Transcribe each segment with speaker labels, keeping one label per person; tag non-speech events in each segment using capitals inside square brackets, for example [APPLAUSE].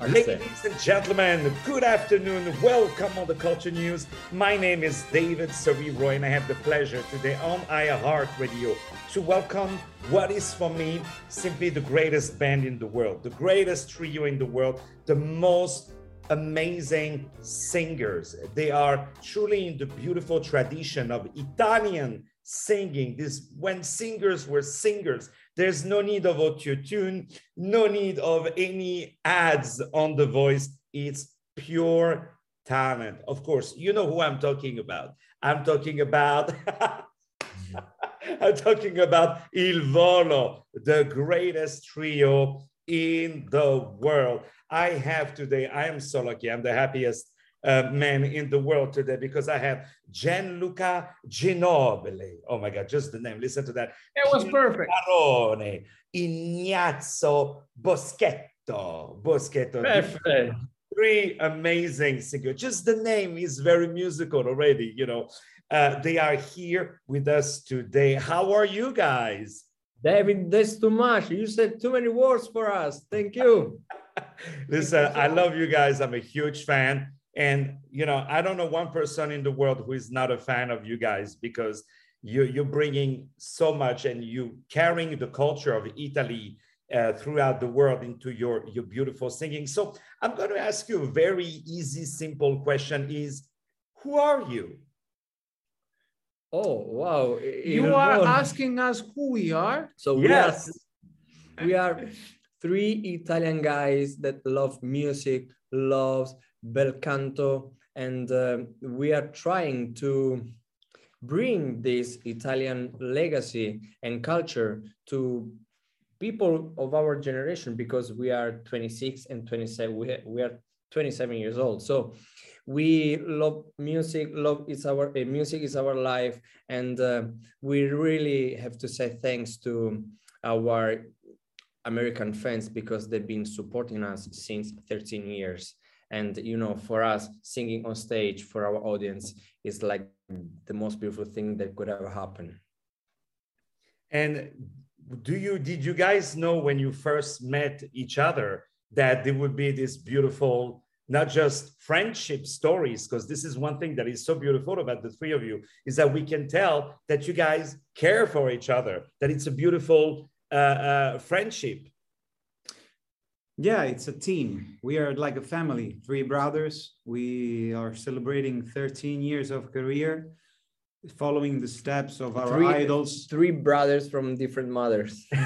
Speaker 1: Ladies and gentlemen, good afternoon. Welcome on the Culture News. My name is David Serero, and I have the pleasure today on iHeart Radio to welcome what is for me simply the greatest band in the world, the greatest trio in the world, the most amazing singers. They are truly in the beautiful tradition of Italian singing. This when singers were singers. There's no need of auto-tune, no need of any ads on the voice. It's pure talent. Of course, you know who I'm talking about. I'm talking about [LAUGHS] I'm talking about Il Volo, the greatest trio in the world. I have today, I am so lucky. I'm the happiest uh, man in the world today because I have Gianluca Ginoble. Oh my God, just the name. Listen to that.
Speaker 2: It was perfect.
Speaker 1: Barone, Ignazio Boschetto. Boschetto.
Speaker 2: Perfect.
Speaker 1: Three amazing singers. Just the name is very musical already, you know. Uh, they are here with us today. How are you guys?
Speaker 3: David, that's too much. You said too many words for us. Thank you. [LAUGHS]
Speaker 1: Listen, I love you guys. I'm a huge fan. And, you know, I don't know one person in the world who is not a fan of you guys because you, you're bringing so much and you carrying the culture of Italy uh, throughout the world into your, your beautiful singing. So I'm going to ask you a very easy, simple question is, who are you?
Speaker 3: Oh, wow.
Speaker 2: You are asking us who we are?
Speaker 3: So we
Speaker 1: Yes.
Speaker 3: are, we are three Italian guys that love music, loves bel canto, and uh, we are trying to bring this Italian legacy and culture to people of our generation because we are 26 and 27 we, we are 27 years old. So we love music love is our uh, music is our life and uh, we really have to say thanks to our american fans because they've been supporting us since 13 years and you know for us singing on stage for our audience is like the most beautiful thing that could ever happen.
Speaker 1: And do you did you guys know when you first met each other that there would be this beautiful not just friendship stories? Because this is one thing that is so beautiful about the three of you is that we can tell that you guys care for each other that it's a beautiful uh, uh, friendship
Speaker 4: Yeah, it's a team. We are like a family, three brothers. We are celebrating 13 years of career, following the steps of our
Speaker 3: Three-
Speaker 4: idols,
Speaker 3: three brothers from different mothers [LAUGHS]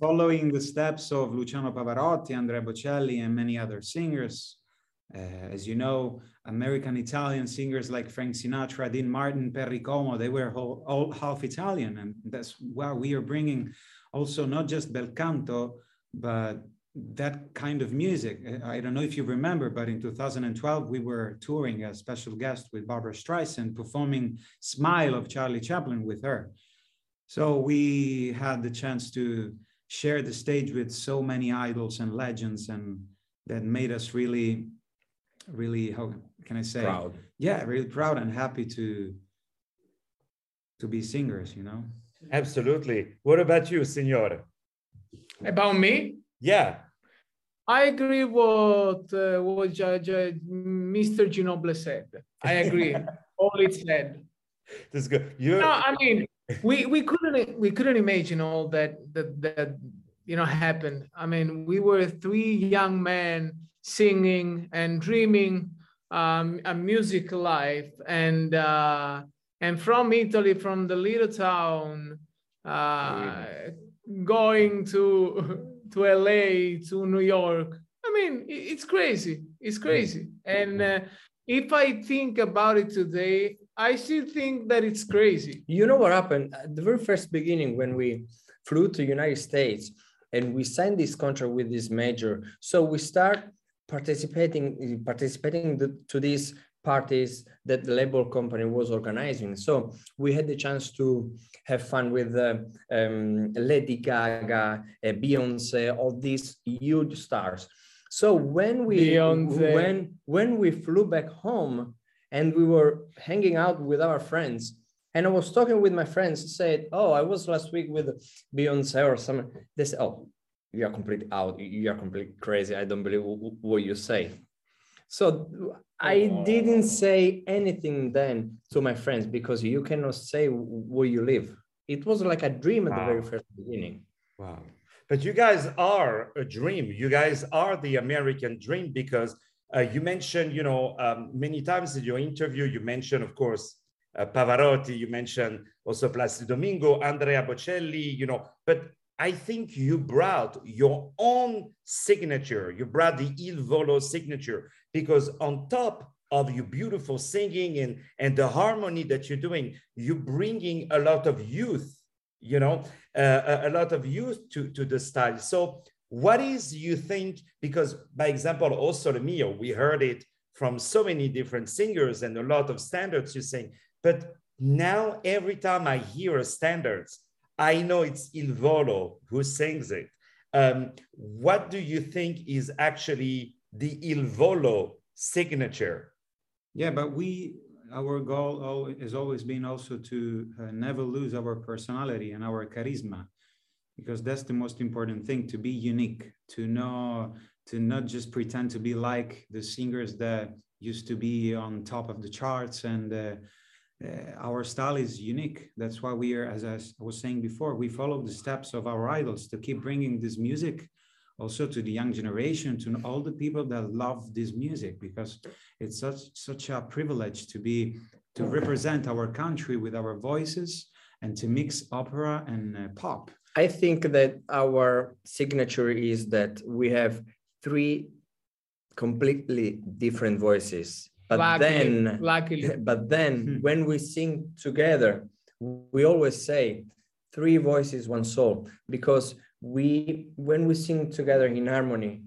Speaker 4: following the steps of Luciano Pavarotti, Andrea Bocelli, and many other singers. Uh, as you know, American Italian singers like Frank Sinatra, Dean Martin, Perry Como, they were all, all half Italian. And that's why we are bringing also not just bel canto, but that kind of music. I don't know if you remember, but in 2012, we were touring as special guest with Barbra Streisand, performing Smile of Charlie Chaplin with her. So we had the chance to share the stage with so many idols and legends, and that made us really, really, how can I say?
Speaker 3: proud
Speaker 4: Yeah, really proud and happy to to be singers, you know.
Speaker 1: Absolutely what about you signore
Speaker 2: About me?
Speaker 1: yeah
Speaker 2: I agree what uh, what Judge, uh, Mr. Ginoble said. I agree. [LAUGHS] All it said.
Speaker 1: this is good you
Speaker 2: No, I mean, we we couldn't we couldn't imagine all that that that you know happened. I mean, we were three young men singing and dreaming um, a music life, and uh, and from Italy, from the little town, uh, going to to LA, to New York. I mean, it's crazy. It's crazy. And uh, if I think about it today, I still think that it's crazy.
Speaker 3: You know what happened at the very first beginning when we flew to United States and we signed this contract with this major. So we start participating participating to these parties that the label company was organizing. So we had the chance to have fun with uh, um, Lady Gaga, uh, Beyonce, all these huge stars. So when we
Speaker 2: Beyonce.
Speaker 3: when when we flew back home and we were hanging out with our friends, and I was talking with my friends, said, "Oh, I was last week with Beyonce or something." They said, "Oh, you are completely out. You are completely crazy. I don't believe what you say. So I didn't say anything then to my friends because you cannot say where you live. It was like a dream at wow. the very first beginning.
Speaker 1: Wow. But you guys are a dream. You guys are the American dream because uh, you mentioned, you know, um, many times in your interview, you mentioned, of course, uh, Pavarotti, you mentioned also Placido Domingo, Andrea Bocelli, you know, but I think you brought your own signature. You brought the Il Volo signature because on top of your beautiful singing and, and the harmony that you're doing, you're bringing a lot of youth, you know, uh, a, lot of youth to, to the style. So what is you think, because by example, also Mio, we heard it from so many different singers and a lot of standards you sing, but now every time I hear a standards, I know it's Il Volo who sings it. Um, what do you think is actually the Il Volo signature?
Speaker 4: Yeah, but we, our goal has always been also to uh, never lose our personality and our charisma, because that's the most important thing to be unique, to know, to not just pretend to be like the singers that used to be on top of the charts and uh, uh, our style is unique. That's why we are, as I was saying before, we follow the steps of our idols to keep bringing this music also to the young generation, to all the people that love this music, because it's such such a privilege to be to represent our country with our voices and to mix opera and uh, pop.
Speaker 3: I think that our signature is that we have three completely different voices but luckily, then luckily [LAUGHS] but then hmm. when we sing together we always say three voices one soul because we when we sing together in harmony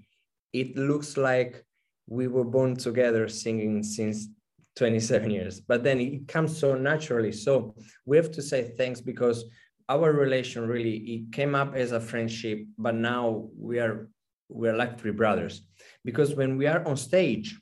Speaker 3: it looks like we were born together singing since 27 years. But then it comes so naturally. So we have to say thanks because our relation really it came up as a friendship but now we are we're like three brothers. Because when we are on stage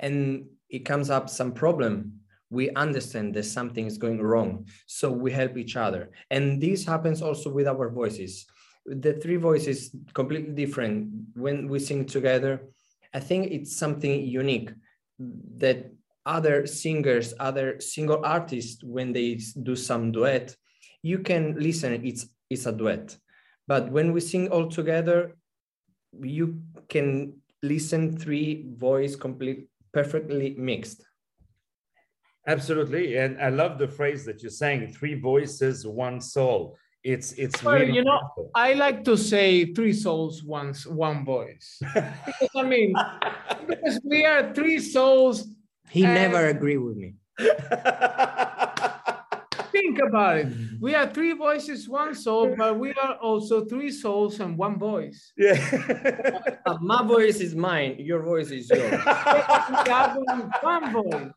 Speaker 3: and it comes up some problem we understand that something is going wrong so we help each other. And this happens also with our voices. The three voices completely different. When we sing together i think it's something unique that other singers other single artists when they do some duet you can listen it's it's a duet. But when we sing all together you can listen three voice complete perfectly mixed.
Speaker 1: Absolutely, and I love the phrase that you're saying: three voices, one soul. It's it's
Speaker 2: well, really you know, I like to say three souls, one one voice. [LAUGHS] because I mean, because we are three souls.
Speaker 3: He and... never agreed with me. [LAUGHS]
Speaker 2: think about it. We are three voices, one soul, but we are also three souls and one voice.
Speaker 1: Yeah.
Speaker 3: uh, my voice is mine. Your voice is yours. [LAUGHS]
Speaker 2: one voice.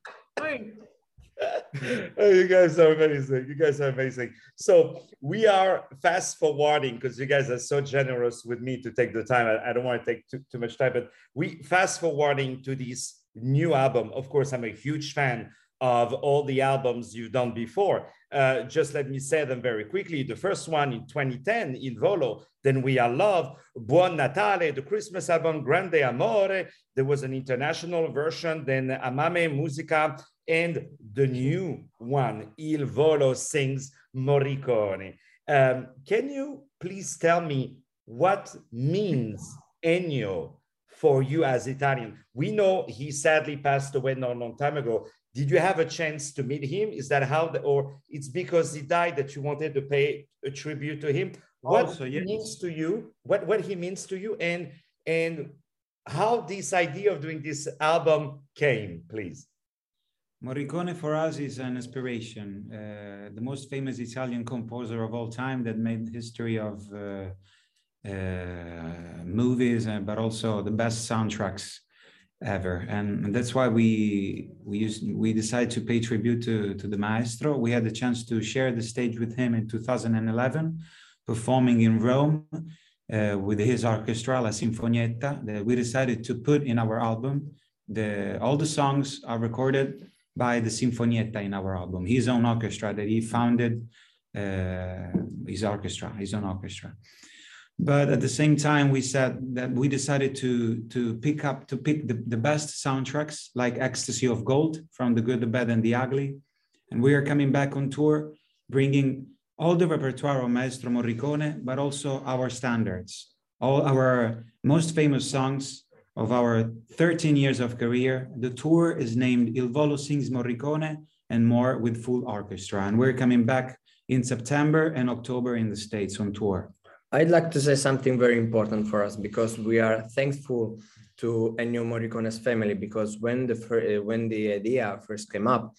Speaker 2: [LAUGHS]
Speaker 1: you guys are amazing. You guys are amazing. So we are fast forwarding because you guys are so generous with me to take the time. I, I don't want to take too, too much time, but we fast forwarding to this new album. Of course, I'm a huge fan of all the albums you've done before. Uh, just let me say them very quickly. The first one in 2010, Il Volo, Then We Are Love, Buon Natale, the Christmas album Grande Amore. There was an international version, then Amame Musica, and the new one, Il Volo sings Morricone. Um, can you please tell me what means Ennio for you as Italian? We know he sadly passed away not a long time ago, did you have a chance to meet him? Is that how, the, or it's because he died that you wanted to pay a tribute to him? What also, yes. means to you? What what he means to you, and and how this idea of doing this album came, please.
Speaker 4: Morricone for us is an inspiration, uh, the most famous Italian composer of all time that made history of uh, uh, movies, uh, but also the best soundtracks ever. And that's why we we used we decided to pay tribute to to the maestro. We had the chance to share the stage with him in 2011 performing in rome uh, with his orchestra la sinfonietta that we decided to put in our album. The all the songs are recorded by the sinfonietta in our album his own orchestra that he founded uh, his orchestra his own orchestra but at the same time we said that we decided to to pick up to pick the, the best soundtracks like ecstasy of gold from the good the bad and the ugly. And we are coming back on tour bringing all the repertoire of maestro morricone but also our standards all our most famous songs of our 13 years of career. The tour is named il volo sings morricone and more with full orchestra. And we're coming back in september and october in the states on tour
Speaker 3: I'd like to say something very important for us because we are thankful to Ennio Morricone's family because when the uh, when the idea first came up,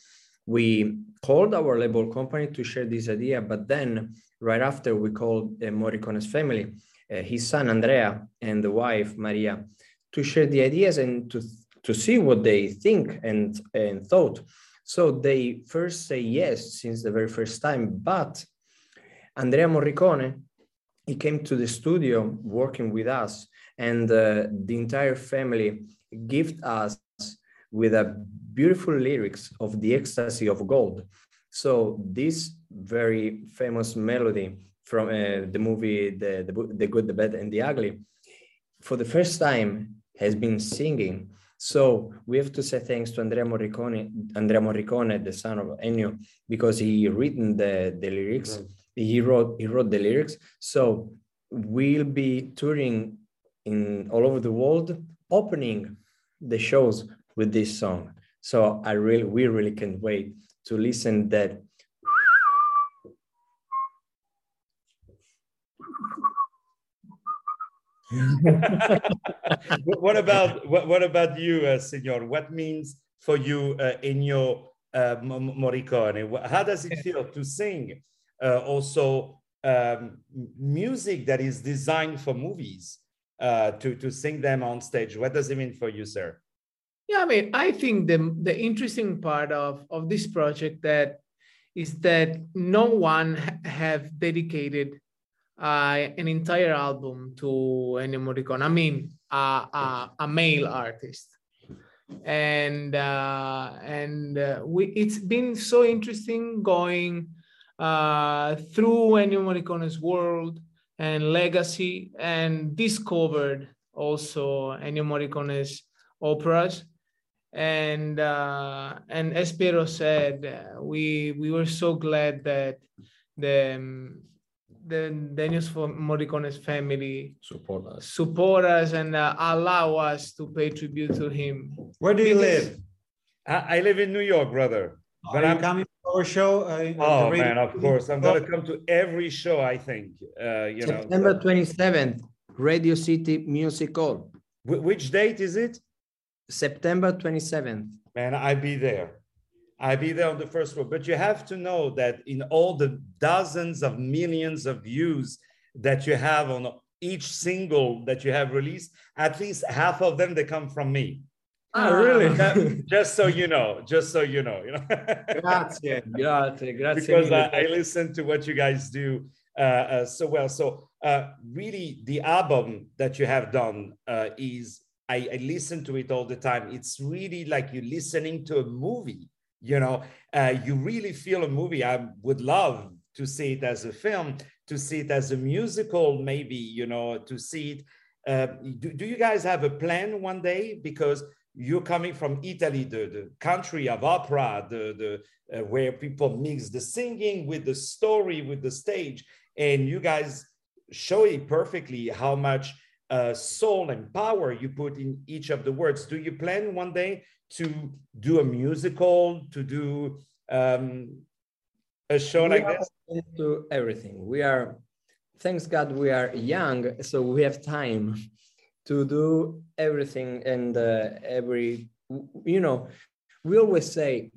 Speaker 3: we called our label company to share this idea, but then right after we called uh, Morricone's family, uh, his son Andrea and the wife Maria, to share the ideas and to to see what they think and and thought. So they first say yes since the very first time, but Andrea Morricone he came to the studio working with us and uh, the entire family gifted us with a beautiful lyrics of the ecstasy of gold so this very famous melody from uh, the movie the, the, the good the bad and the ugly for the first time has been singing so we have to say thanks to Andrea Morricone, Andrea Morricone, the son of Ennio, because he written the, the lyrics. He wrote he wrote the lyrics. So we'll be touring in all over the world opening the shows with this song. So i really we really can't wait to listen that. [LAUGHS]
Speaker 1: What about what, what about you uh, senor? What means for you uh, in your uh, Morricone? How does it feel to sing also um, music that is designed for movies uh, to, to sing them on stage. What does it mean for you, sir?
Speaker 2: Yeah, I mean, I think the, the interesting part of, of this project that is that no one have dedicated uh, an entire album to Ennio Morricone. I mean, uh, a, a male artist, and uh, and uh, we, it's been so interesting going uh, through Ennio Morricone's world and legacy and discovered also Ennio Morricone's operas. And uh, and as Piero said, uh, we we were so glad that the um, the Ennio Morricone's family
Speaker 3: support us,
Speaker 2: support us, and uh, allow us to pay tribute to him.
Speaker 1: Where do you because, live? I, I live in New York, brother.
Speaker 4: But I'm coming our show. Uh,
Speaker 1: oh man, of course, I'm gonna come to every show. I think uh, you
Speaker 3: September know. September 27th, Radio City Music Hall.
Speaker 1: Wh which date is it?
Speaker 3: September 27th.
Speaker 1: Man, I'll be there. I'll be there on the first row. But you have to know that in all the dozens of millions of views that you have on each single that you have released, at least half of them they come from me.
Speaker 3: Ah, really?
Speaker 1: That, [LAUGHS] just so you know, just so you know, you know.
Speaker 3: grazie, [LAUGHS] grazie, grazie.
Speaker 1: Because I, I, listen to what you guys do uh, uh, so well. So uh, really, the album that you have done uh, is I, I, listen to it all the time. It's really like you're listening to a movie. You know, uh, you really feel a movie. I would love to see it as a film, to see it as a musical, maybe. You know, to see it. Uh, do, do you guys have a plan one day? Because you're coming from Italy, the, the country of opera, the, the, uh, where people mix the singing with the story, with the stage. And you guys show it perfectly how much uh, soul and power you put in each of the words. Do you plan one day to do a musical, to do um, a show we like this?
Speaker 3: To everything. We are, thanks God, we are young, so we have time to do everything and uh, every you know we always say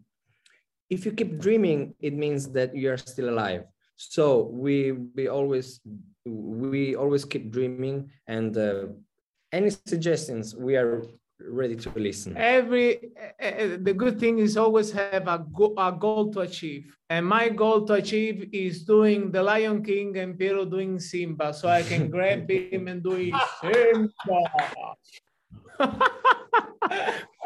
Speaker 3: if you keep dreaming it means that you are still alive. So we we always we always keep dreaming and uh, any suggestions we are ready to listen.
Speaker 2: Every uh, the good thing is always have a, go, a goal to achieve, and my goal to achieve is doing the Lion King and Piero doing Simba, so I can grab him and do [LAUGHS] Simba. [LAUGHS]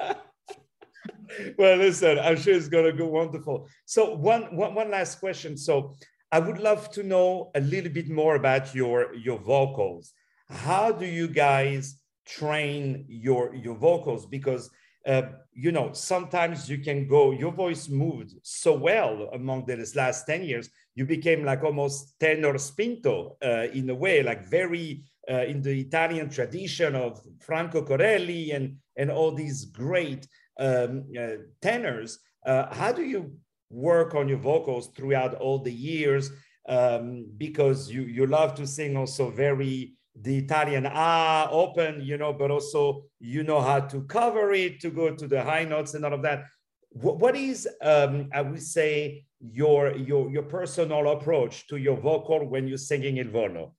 Speaker 1: well, listen, I'm sure it's gonna go wonderful. So one, one, one last question. So I would love to know a little bit more about your your vocals. How do you guys train your your vocals? Because uh, you know sometimes you can go. Your voice moved so well among the last ten years. You became like almost tenor spinto uh, in a way, like very uh, in the Italian tradition of Franco Corelli and and all these great um, uh, tenors. Uh, how do you work on your vocals throughout all the years um, because you you love to sing also very the Italian ah open, you know, but also you know how to cover it to go to the high notes and all of that. what, what is um, I would say your your your personal approach to your vocal when you're singing il volo?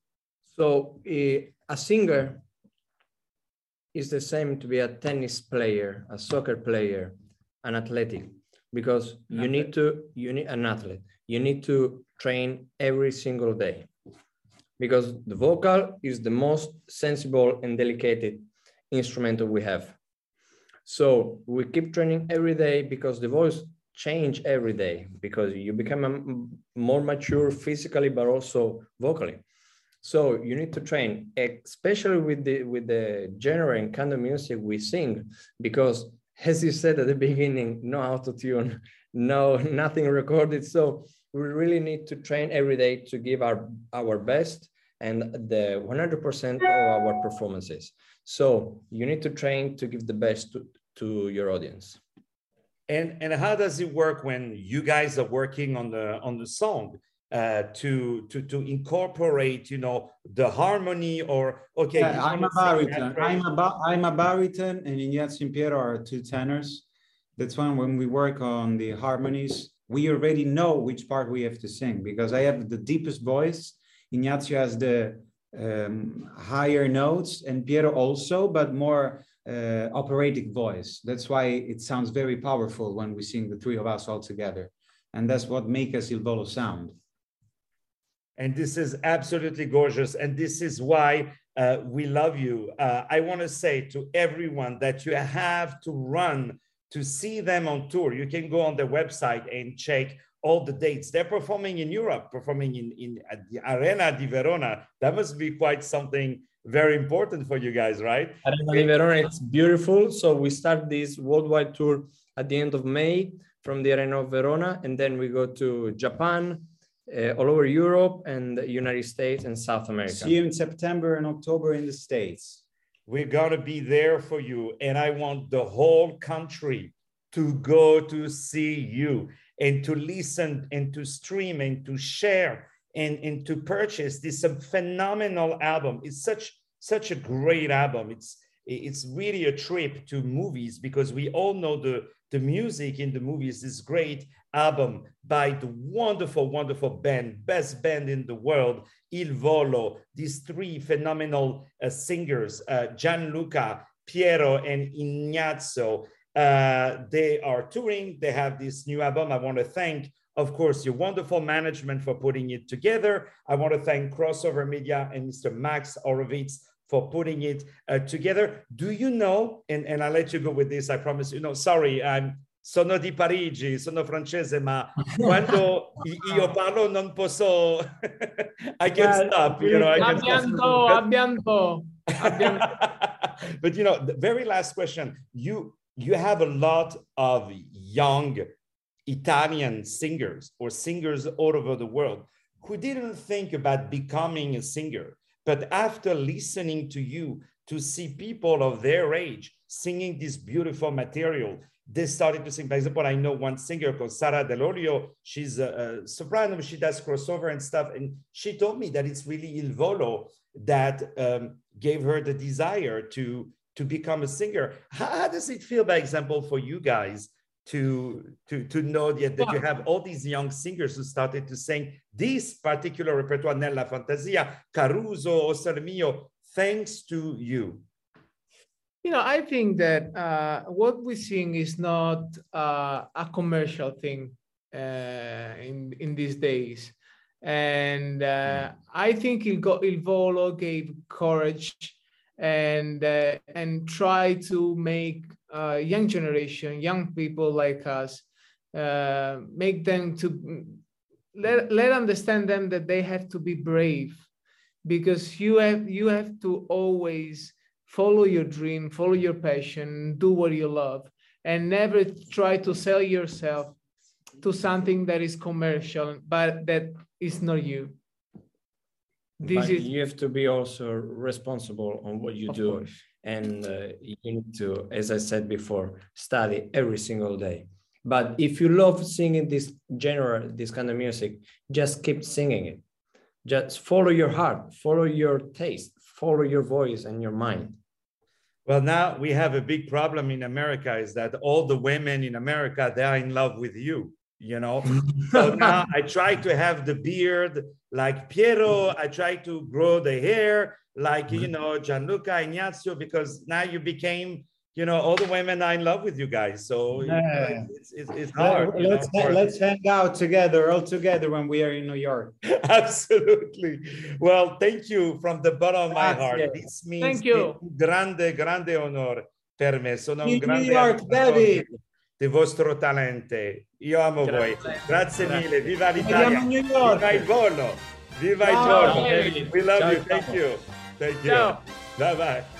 Speaker 3: So uh, a singer is the same to be a tennis player, a soccer player, an athletic because an you need to you need an athlete you need to train every single day because the vocal is the most sensible and delicate instrument we have so we keep training every day because the voice change every day because you become more mature physically but also vocally so you need to train especially with the with the genre and kind of music we sing because as you said at the beginning, no auto tune, [LAUGHS] no nothing recorded. So we really need to train every day to give our our best and the 100% of our performances. So you need to train to give the best to, to your audience.
Speaker 1: And and how does it work when you guys are working on the on the song? uh, to to to incorporate you know the harmony or okay
Speaker 4: yeah, i'm a baritone i'm a ba- i'm a baritone and ignazio and piero are two tenors that's why when we work on the harmonies we already know which part we have to sing because i have the deepest voice ignazio has the um, higher notes and piero also but more uh, operatic voice that's why it sounds very powerful when we sing the three of us all together and that's what makes us il volo sound
Speaker 1: and this is absolutely gorgeous. And this is why uh, we love you. Uh, I want to say to everyone that you have to run to see them on tour. You can go on their website and check all the dates. They're performing in Europe, performing in, in the Arena di Verona. That must be quite something very important for you guys, right?
Speaker 3: Arena di Verona, it's beautiful. So we start this worldwide tour at the end of May from the Arena of Verona, and then we go to Japan, uh, all over Europe and the United States and South America.
Speaker 4: See you in September and October in the States.
Speaker 1: We're going to be there for you. And I want the whole country to go to see you and to listen and to stream and to share and, and to purchase this phenomenal album. It's such such a great album. It's it's really a trip to movies because we all know the the music in the movies is great album by the wonderful, wonderful band, best band in the world, Il Volo, these three phenomenal uh, singers, uh, Gianluca, Piero, and Ignazio. Uh, they are touring. They have this new album. I want to thank, of course, your wonderful management for putting it together. I want to thank Crossover Media and Mr. Max Orovitz for putting it uh, together. Do you know, and, and I'll let you go with this, I promise you, no, sorry, I'm sono di Parigi, sono francese, ma [LAUGHS] quando io parlo non posso, [LAUGHS] I can't stop, you know. I
Speaker 2: can't stop. [LAUGHS]
Speaker 1: but you know, the very last question, you you have a lot of young Italian singers or singers all over the world who didn't think about becoming a singer, but after listening to you, to see people of their age singing this beautiful material, they started to sing. For example, I know one singer called Sara Dell'Olio. She's a, a, soprano. She does crossover and stuff. And she told me that it's really Il Volo that um, gave her the desire to, to become a singer. How, how, does it feel, by example, for you guys to, to, to know that, that you have all these young singers who started to sing this particular repertoire, Nella Fantasia, Caruso, O Mio, thanks to you?
Speaker 2: You know, I think that uh, what we're seeing is not uh, a commercial thing uh, in in these days, and uh, I think Il, Il Volo gave courage and uh, and try to make uh, young generation, young people like us, make them to let let understand them that they have to be brave. Because you have you have to always follow your dream follow your passion do what you love and never try to sell yourself to something that is commercial but that is not you.
Speaker 3: This but is you have to be also responsible on what you do. course. and uh, you need to as i said before study every single day. But if you love singing this genre this kind of music just keep singing it. Just follow your heart follow your taste follow your voice and your mind
Speaker 1: well now we have a big problem in america is that all the women in america they are in love with you you know? [LAUGHS] So now i try to have the beard like piero. I try to grow the hair like you mm-hmm. know gianluca ignazio because now you became you know all the women are in love with you guys so yeah. it's, it's, it's hard
Speaker 4: let's,
Speaker 1: know,
Speaker 4: let's hang out together all together when we are in new york [LAUGHS]
Speaker 1: absolutely well thank you from the bottom of my heart this means
Speaker 2: thank you
Speaker 1: grande grande honor per me sono
Speaker 4: un
Speaker 1: grande
Speaker 4: new york David
Speaker 1: di vostro talento. Io amo Grazie. voi. Grazie mille. Viva l'Italia. Viva il volo. Viva il volo. We love Ciao. you. Thank you. Thank you. Ciao. Bye bye.